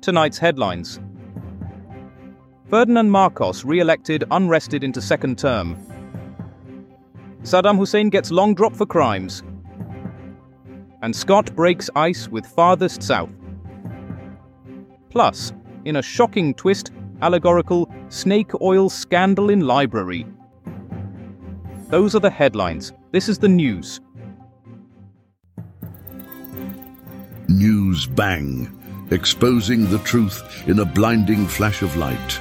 Tonight's headlines Ferdinand Marcos re elected unrested into second term. Saddam Hussein gets long drop for crimes. And Scott breaks ice with farthest south. Plus, in a shocking twist, allegorical snake oil scandal in library. Those are the headlines. This is the news. News bang, exposing the truth in a blinding flash of light.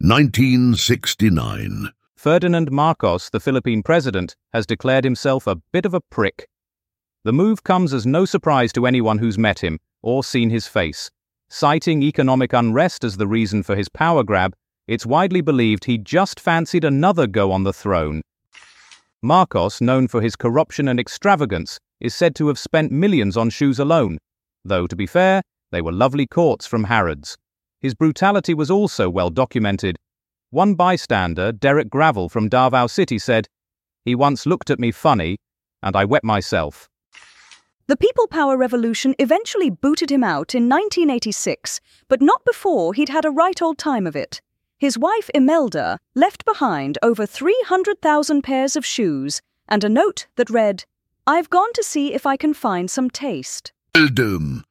1969. Ferdinand Marcos, the Philippine president, has declared himself a bit of a prick. The move comes as no surprise to anyone who's met him or seen his face. Citing economic unrest as the reason for his power grab, it's widely believed he just fancied another go on the throne. Marcos, known for his corruption and extravagance, is said to have spent millions on shoes alone, though, to be fair, they were lovely courts from Harrods. His brutality was also well documented. One bystander, Derek Gravel from Davao City, said, He once looked at me funny, and I wet myself. The People Power Revolution eventually booted him out in 1986, but not before he'd had a right old time of it. His wife Imelda left behind over 300,000 pairs of shoes and a note that read, I've gone to see if I can find some taste. Eldom.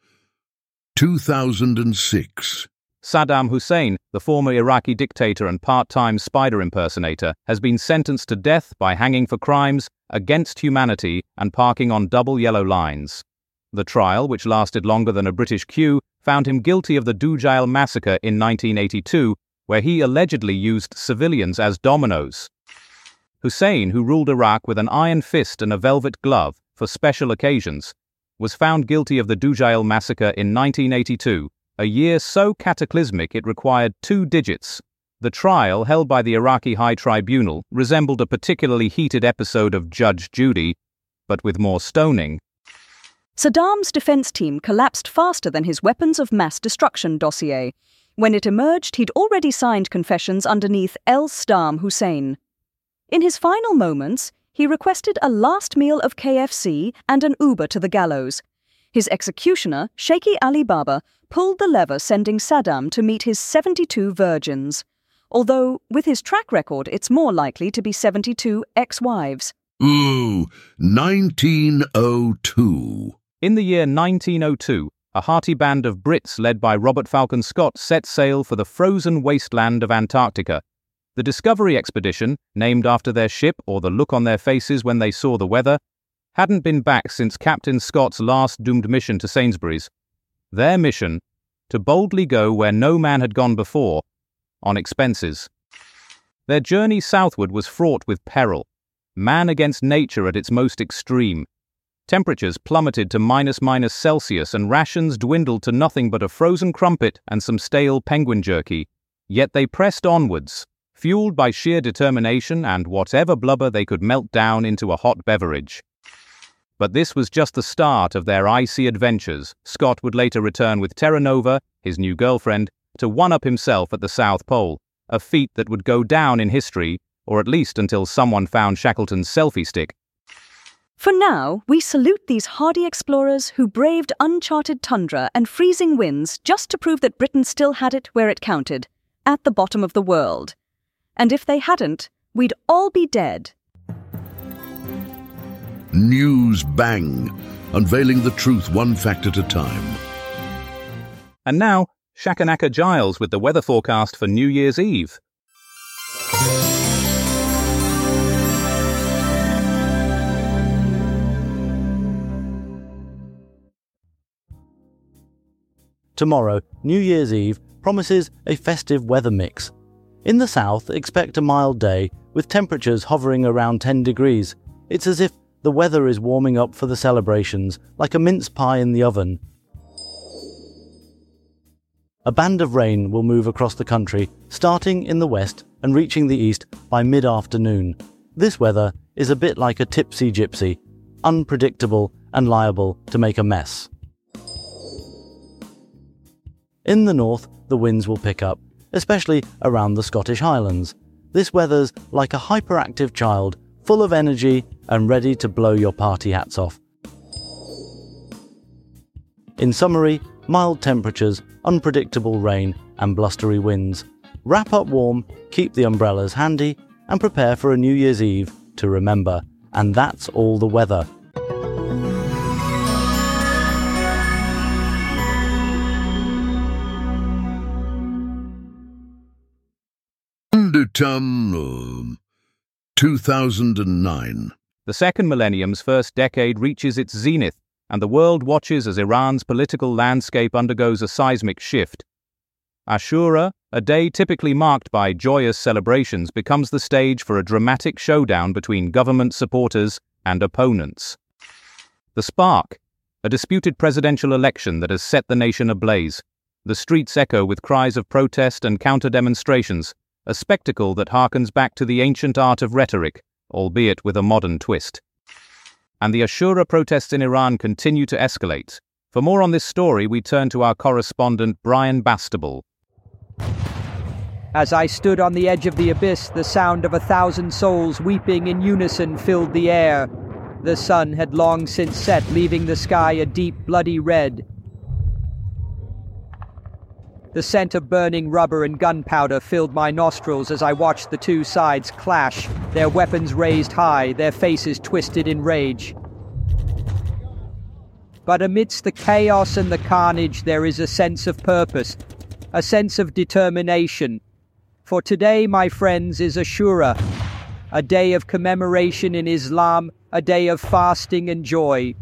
2006. Saddam Hussein, the former Iraqi dictator and part time spider impersonator, has been sentenced to death by hanging for crimes against humanity and parking on double yellow lines. The trial, which lasted longer than a British queue, found him guilty of the Dujail massacre in 1982, where he allegedly used civilians as dominoes. Hussein, who ruled Iraq with an iron fist and a velvet glove for special occasions, was found guilty of the Dujail massacre in 1982 a year so cataclysmic it required two digits. The trial, held by the Iraqi High Tribunal, resembled a particularly heated episode of Judge Judy, but with more stoning. Saddam's defense team collapsed faster than his weapons of mass destruction dossier. When it emerged, he'd already signed confessions underneath El Saddam Hussein. In his final moments, he requested a last meal of KFC and an Uber to the gallows, his executioner, Sheikh Ali Baba, pulled the lever sending Saddam to meet his 72 virgins. Although, with his track record, it's more likely to be 72 ex wives. Ooh, 1902. In the year 1902, a hearty band of Brits led by Robert Falcon Scott set sail for the frozen wasteland of Antarctica. The Discovery Expedition, named after their ship or the look on their faces when they saw the weather, hadn't been back since Captain Scott's last doomed mission to Sainsbury's. Their mission, to boldly go where no man had gone before, on expenses. Their journey southward was fraught with peril, man against nature at its most extreme. Temperatures plummeted to minus minus Celsius and rations dwindled to nothing but a frozen crumpet and some stale penguin jerky. Yet they pressed onwards, fueled by sheer determination and whatever blubber they could melt down into a hot beverage. But this was just the start of their icy adventures. Scott would later return with Terra Nova, his new girlfriend, to one up himself at the South Pole, a feat that would go down in history, or at least until someone found Shackleton's selfie stick. For now, we salute these hardy explorers who braved uncharted tundra and freezing winds just to prove that Britain still had it where it counted at the bottom of the world. And if they hadn't, we'd all be dead. News Bang, unveiling the truth one fact at a time. And now, Shakanaka Giles with the weather forecast for New Year's Eve. Tomorrow, New Year's Eve, promises a festive weather mix. In the south, expect a mild day, with temperatures hovering around 10 degrees. It's as if the weather is warming up for the celebrations, like a mince pie in the oven. A band of rain will move across the country, starting in the west and reaching the east by mid afternoon. This weather is a bit like a tipsy gypsy, unpredictable and liable to make a mess. In the north, the winds will pick up, especially around the Scottish Highlands. This weather's like a hyperactive child full of energy and ready to blow your party hats off. In summary, mild temperatures, unpredictable rain, and blustery winds. Wrap up warm, keep the umbrellas handy, and prepare for a New Year's Eve to remember. And that's all the weather. Term 2009. The second millennium's first decade reaches its zenith, and the world watches as Iran's political landscape undergoes a seismic shift. Ashura, a day typically marked by joyous celebrations, becomes the stage for a dramatic showdown between government supporters and opponents. The Spark, a disputed presidential election that has set the nation ablaze. The streets echo with cries of protest and counter demonstrations, a spectacle that harkens back to the ancient art of rhetoric, albeit with a modern twist. And the Ashura protests in Iran continue to escalate. For more on this story, we turn to our correspondent Brian Bastable. As I stood on the edge of the abyss, the sound of a thousand souls weeping in unison filled the air. The sun had long since set, leaving the sky a deep bloody red. The scent of burning rubber and gunpowder filled my nostrils as I watched the two sides clash, their weapons raised high, their faces twisted in rage. But amidst the chaos and the carnage, there is a sense of purpose, a sense of determination. For today, my friends, is Ashura, a day of commemoration in Islam, a day of fasting and joy.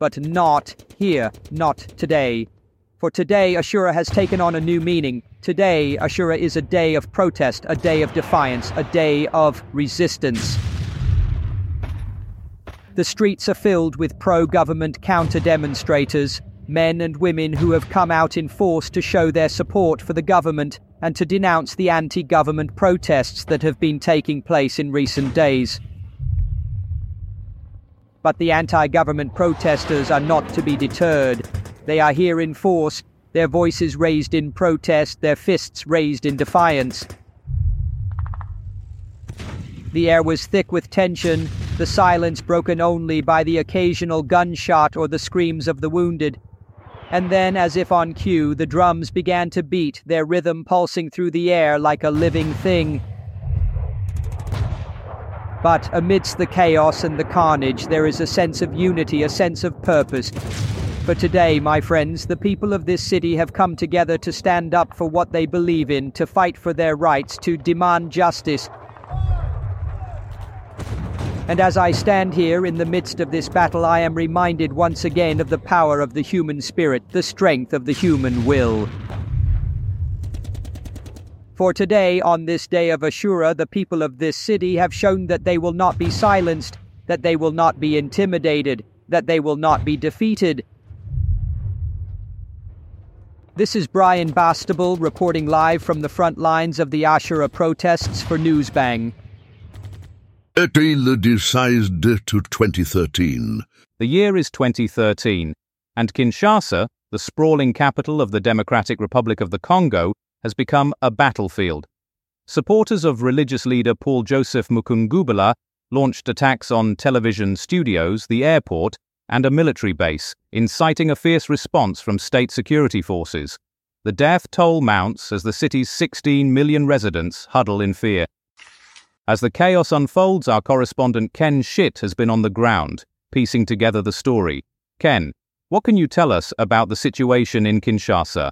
But not here, not today. For today, Ashura has taken on a new meaning. Today, Ashura is a day of protest, a day of defiance, a day of resistance. The streets are filled with pro government counter demonstrators, men and women who have come out in force to show their support for the government and to denounce the anti government protests that have been taking place in recent days. But the anti government protesters are not to be deterred. They are here in force, their voices raised in protest, their fists raised in defiance. The air was thick with tension, the silence broken only by the occasional gunshot or the screams of the wounded. And then, as if on cue, the drums began to beat, their rhythm pulsing through the air like a living thing. But amidst the chaos and the carnage, there is a sense of unity, a sense of purpose. For today, my friends, the people of this city have come together to stand up for what they believe in, to fight for their rights, to demand justice. And as I stand here in the midst of this battle, I am reminded once again of the power of the human spirit, the strength of the human will. For today, on this day of Ashura, the people of this city have shown that they will not be silenced, that they will not be intimidated, that they will not be defeated, this is Brian Bastable reporting live from the front lines of the Ashura protests for Newsbang. April decised to 2013. The year is 2013, and Kinshasa, the sprawling capital of the Democratic Republic of the Congo, has become a battlefield. Supporters of religious leader Paul Joseph Mukungubila launched attacks on television studios, the airport, and a military base, inciting a fierce response from state security forces. The death toll mounts as the city's 16 million residents huddle in fear. As the chaos unfolds, our correspondent Ken Schitt has been on the ground, piecing together the story. Ken, what can you tell us about the situation in Kinshasa?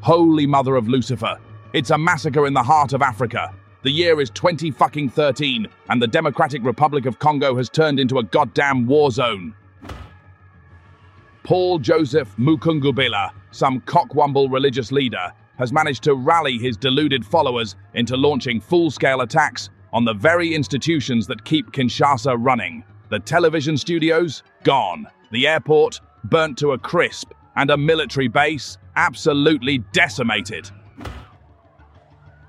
Holy Mother of Lucifer! It's a massacre in the heart of Africa. The year is 20 fucking 13, and the Democratic Republic of Congo has turned into a goddamn war zone. Paul Joseph Mukungubila, some cockwumble religious leader, has managed to rally his deluded followers into launching full-scale attacks on the very institutions that keep Kinshasa running. The television studios, gone. The airport, burnt to a crisp. And a military base, absolutely decimated.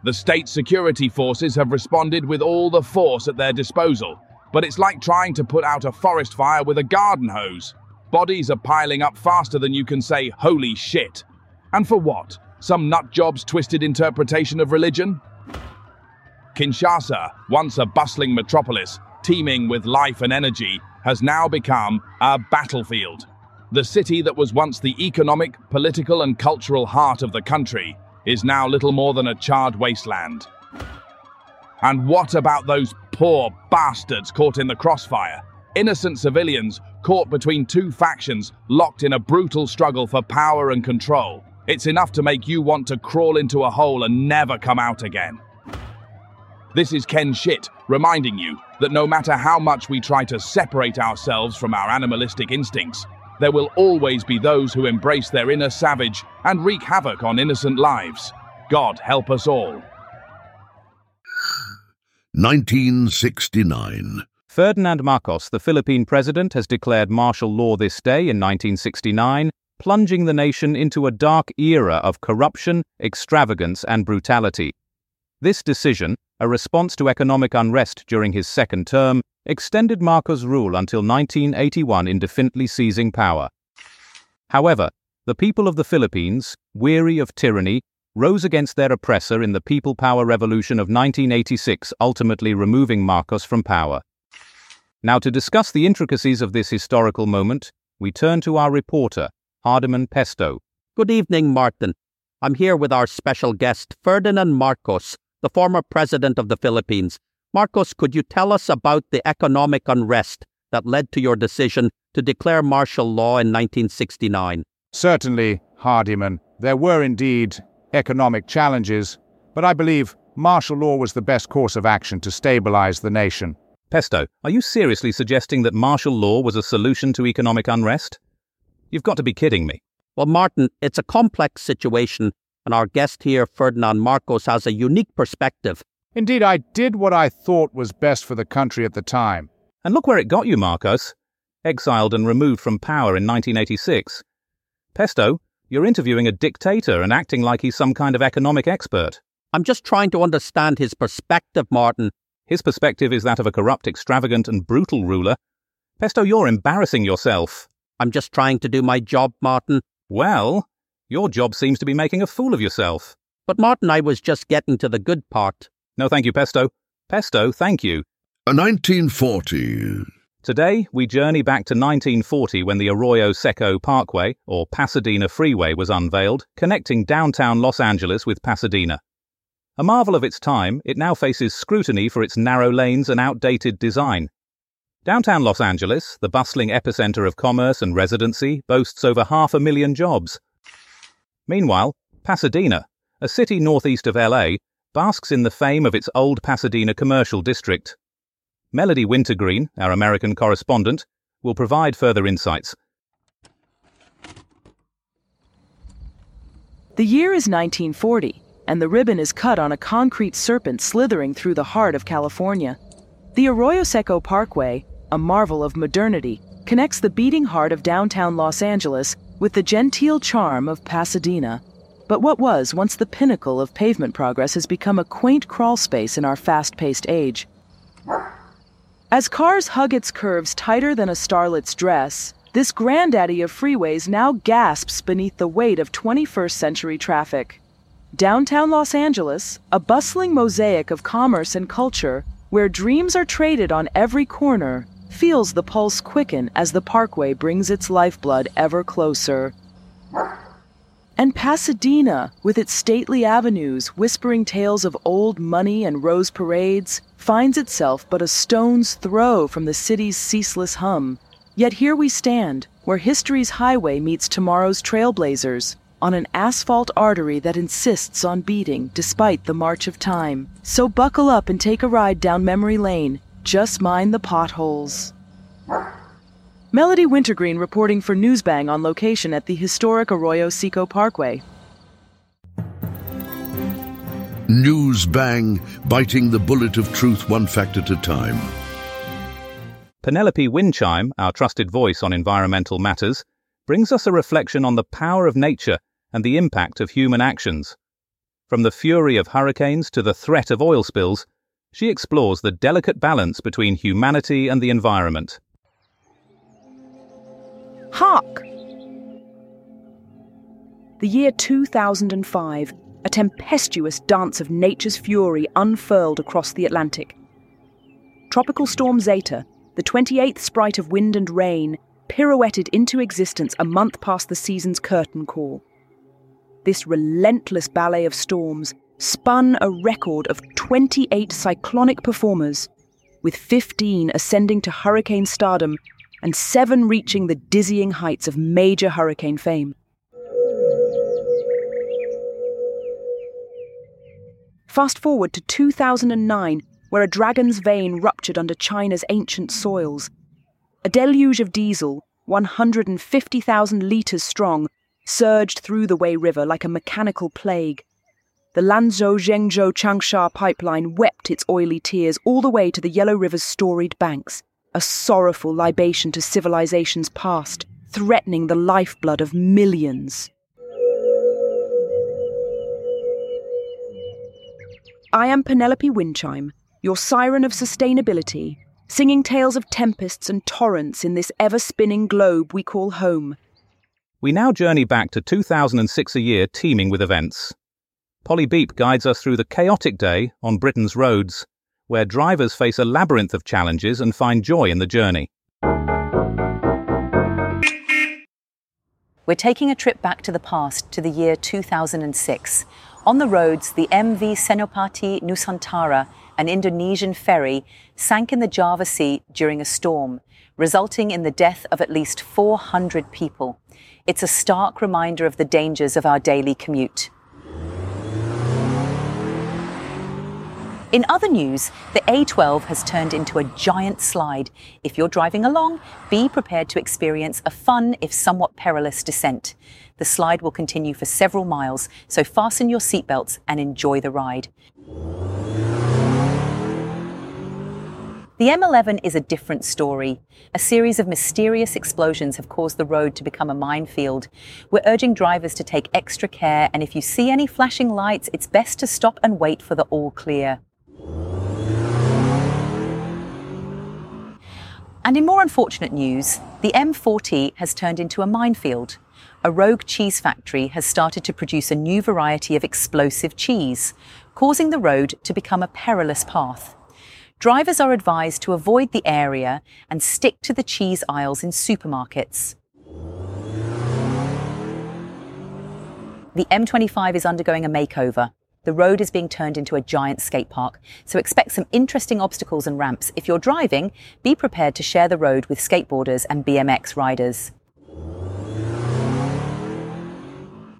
The state security forces have responded with all the force at their disposal, but it's like trying to put out a forest fire with a garden hose. Bodies are piling up faster than you can say, holy shit. And for what? Some nutjob's twisted interpretation of religion? Kinshasa, once a bustling metropolis, teeming with life and energy, has now become a battlefield. The city that was once the economic, political, and cultural heart of the country is now little more than a charred wasteland. And what about those poor bastards caught in the crossfire? Innocent civilians caught between two factions locked in a brutal struggle for power and control. It's enough to make you want to crawl into a hole and never come out again. This is Ken Shit, reminding you that no matter how much we try to separate ourselves from our animalistic instincts, there will always be those who embrace their inner savage and wreak havoc on innocent lives. God help us all. 1969. Ferdinand Marcos, the Philippine president, has declared martial law this day in 1969, plunging the nation into a dark era of corruption, extravagance, and brutality. This decision, a response to economic unrest during his second term, extended Marcos' rule until 1981 indefinitely seizing power. However, the people of the Philippines, weary of tyranny, rose against their oppressor in the People Power Revolution of 1986, ultimately removing Marcos from power. Now, to discuss the intricacies of this historical moment, we turn to our reporter, Hardiman Pesto. Good evening, Martin. I'm here with our special guest, Ferdinand Marcos, the former president of the Philippines. Marcos, could you tell us about the economic unrest that led to your decision to declare martial law in 1969? Certainly, Hardiman. There were indeed economic challenges, but I believe martial law was the best course of action to stabilize the nation. Pesto, are you seriously suggesting that martial law was a solution to economic unrest? You've got to be kidding me. Well, Martin, it's a complex situation, and our guest here, Ferdinand Marcos, has a unique perspective. Indeed, I did what I thought was best for the country at the time. And look where it got you, Marcos. Exiled and removed from power in 1986. Pesto, you're interviewing a dictator and acting like he's some kind of economic expert. I'm just trying to understand his perspective, Martin. His perspective is that of a corrupt, extravagant, and brutal ruler. Pesto, you're embarrassing yourself. I'm just trying to do my job, Martin. Well, your job seems to be making a fool of yourself. But, Martin, I was just getting to the good part. No, thank you, Pesto. Pesto, thank you. A 1940. Today, we journey back to 1940 when the Arroyo Seco Parkway, or Pasadena Freeway, was unveiled, connecting downtown Los Angeles with Pasadena. A marvel of its time, it now faces scrutiny for its narrow lanes and outdated design. Downtown Los Angeles, the bustling epicenter of commerce and residency, boasts over half a million jobs. Meanwhile, Pasadena, a city northeast of LA, basks in the fame of its old Pasadena commercial district. Melody Wintergreen, our American correspondent, will provide further insights. The year is 1940, and the ribbon is cut on a concrete serpent slithering through the heart of California. The Arroyo Seco Parkway, a marvel of modernity, connects the beating heart of downtown Los Angeles with the genteel charm of Pasadena. But what was once the pinnacle of pavement progress has become a quaint crawl space in our fast paced age. As cars hug its curves tighter than a starlet's dress, this granddaddy of freeways now gasps beneath the weight of 21st century traffic. Downtown Los Angeles, a bustling mosaic of commerce and culture, where dreams are traded on every corner, feels the pulse quicken as the parkway brings its lifeblood ever closer. And Pasadena, with its stately avenues whispering tales of old money and rose parades, finds itself but a stone's throw from the city's ceaseless hum. Yet here we stand, where history's highway meets tomorrow's trailblazers, on an asphalt artery that insists on beating despite the march of time. So buckle up and take a ride down memory lane. Just mind the potholes. Melody Wintergreen reporting for Newsbang on location at the historic Arroyo Seco Parkway. Newsbang, biting the bullet of truth one fact at a time. Penelope Windchime, our trusted voice on environmental matters, brings us a reflection on the power of nature and the impact of human actions. From the fury of hurricanes to the threat of oil spills, she explores the delicate balance between humanity and the environment. Hark! The year 2005, a tempestuous dance of nature's fury unfurled across the Atlantic. Tropical Storm Zeta, the 28th sprite of wind and rain, pirouetted into existence a month past the season's curtain call. This relentless ballet of storms spun a record of 28 cyclonic performers, with 15 ascending to hurricane stardom and seven reaching the dizzying heights of major hurricane fame. Fast forward to 2009, where a dragon's vein ruptured under China's ancient soils. A deluge of diesel, 150,000 litres strong, surged through the Wei River like a mechanical plague. The Lanzhou Zhengzhou Changsha pipeline wept its oily tears all the way to the Yellow River's storied banks, a sorrowful libation to civilization's past, threatening the lifeblood of millions. I am Penelope Windchime, your siren of sustainability, singing tales of tempests and torrents in this ever spinning globe we call home. We now journey back to 2006, a year teeming with events. Polly Beep guides us through the chaotic day on Britain's roads, where drivers face a labyrinth of challenges and find joy in the journey. We're taking a trip back to the past, to the year 2006. On the roads, the MV Senopati Nusantara, an Indonesian ferry, sank in the Java Sea during a storm, resulting in the death of at least 400 people. It's a stark reminder of the dangers of our daily commute. In other news, the A12 has turned into a giant slide. If you're driving along, be prepared to experience a fun, if somewhat perilous, descent. The slide will continue for several miles, so fasten your seatbelts and enjoy the ride. The M11 is a different story. A series of mysterious explosions have caused the road to become a minefield. We're urging drivers to take extra care, and if you see any flashing lights, it's best to stop and wait for the all clear. And in more unfortunate news, the M40 has turned into a minefield. A rogue cheese factory has started to produce a new variety of explosive cheese, causing the road to become a perilous path. Drivers are advised to avoid the area and stick to the cheese aisles in supermarkets. The M25 is undergoing a makeover the road is being turned into a giant skate park, so expect some interesting obstacles and ramps. If you're driving, be prepared to share the road with skateboarders and BMX riders.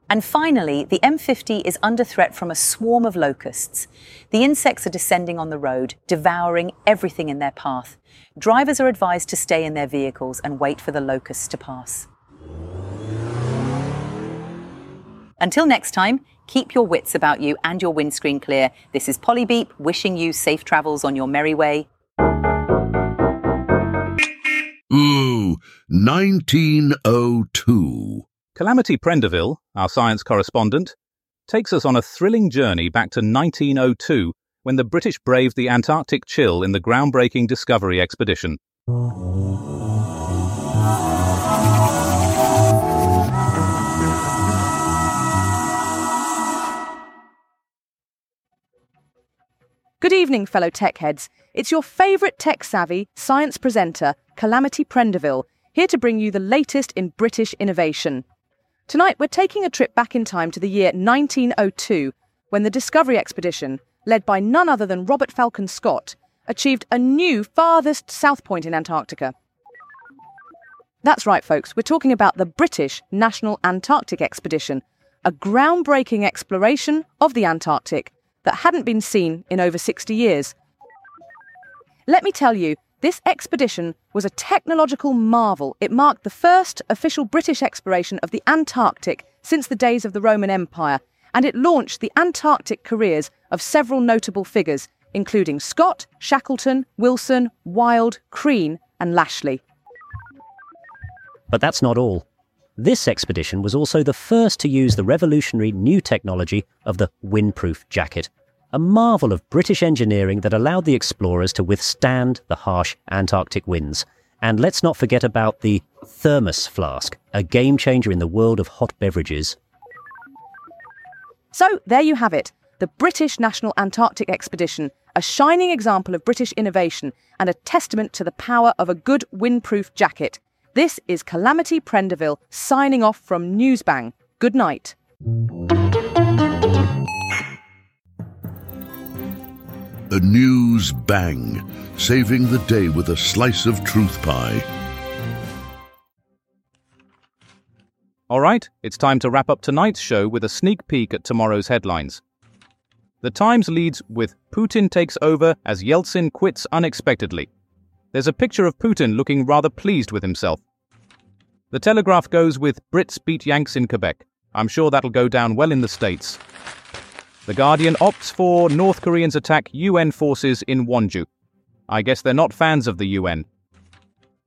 And finally, the M50 is under threat from a swarm of locusts. The insects are descending on the road, devouring everything in their path. Drivers are advised to stay in their vehicles and wait for the locusts to pass. Until next time, Keep your wits about you and your windscreen clear. This is Polly Beep wishing you safe travels on your merry way. Ooh, 1902. Calamity Prendeville, our science correspondent, takes us on a thrilling journey back to 1902 when the British braved the Antarctic chill in the groundbreaking Discovery expedition. Good evening, fellow tech heads. It's your favourite tech savvy science presenter, Calamity Prendeville, here to bring you the latest in British innovation. Tonight, we're taking a trip back in time to the year 1902, when the Discovery Expedition, led by none other than Robert Falcon Scott, achieved a new farthest south point in Antarctica. That's right, folks, we're talking about the British National Antarctic Expedition, a groundbreaking exploration of the Antarctic that hadn't been seen in over 60 years. Let me tell you, this expedition was a technological marvel. It marked the first official British exploration of the Antarctic since the days of the Roman Empire, and it launched the Antarctic careers of several notable figures, including Scott, Shackleton, Wilson, Wild, Crean, and Lashly. But that's not all. This expedition was also the first to use the revolutionary new technology of the windproof jacket, a marvel of British engineering that allowed the explorers to withstand the harsh Antarctic winds. And let's not forget about the thermos flask, a game changer in the world of hot beverages. So, there you have it the British National Antarctic Expedition, a shining example of British innovation and a testament to the power of a good windproof jacket. This is Calamity Prendeville signing off from Newsbang. Good night. A news bang, saving the day with a slice of truth pie. All right, it's time to wrap up tonight's show with a sneak peek at tomorrow's headlines. The Times leads with Putin takes over as Yeltsin quits unexpectedly. There's a picture of Putin looking rather pleased with himself. The Telegraph goes with Brits beat Yanks in Quebec. I'm sure that'll go down well in the States. The Guardian opts for North Koreans attack UN forces in Wonju. I guess they're not fans of the UN.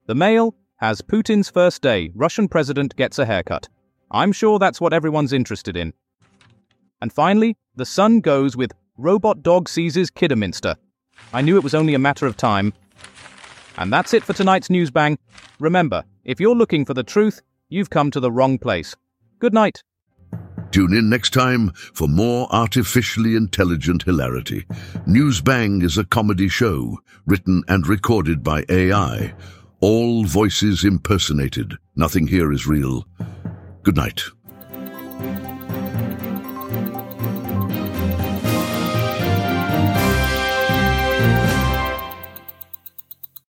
The Mail has Putin's first day, Russian president gets a haircut. I'm sure that's what everyone's interested in. And finally, The Sun goes with Robot Dog seizes Kidderminster. I knew it was only a matter of time. And that's it for tonight's News Bang. Remember, if you're looking for the truth, you've come to the wrong place. Good night. Tune in next time for more artificially intelligent hilarity. Newsbang is a comedy show written and recorded by AI. All voices impersonated. Nothing here is real. Good night.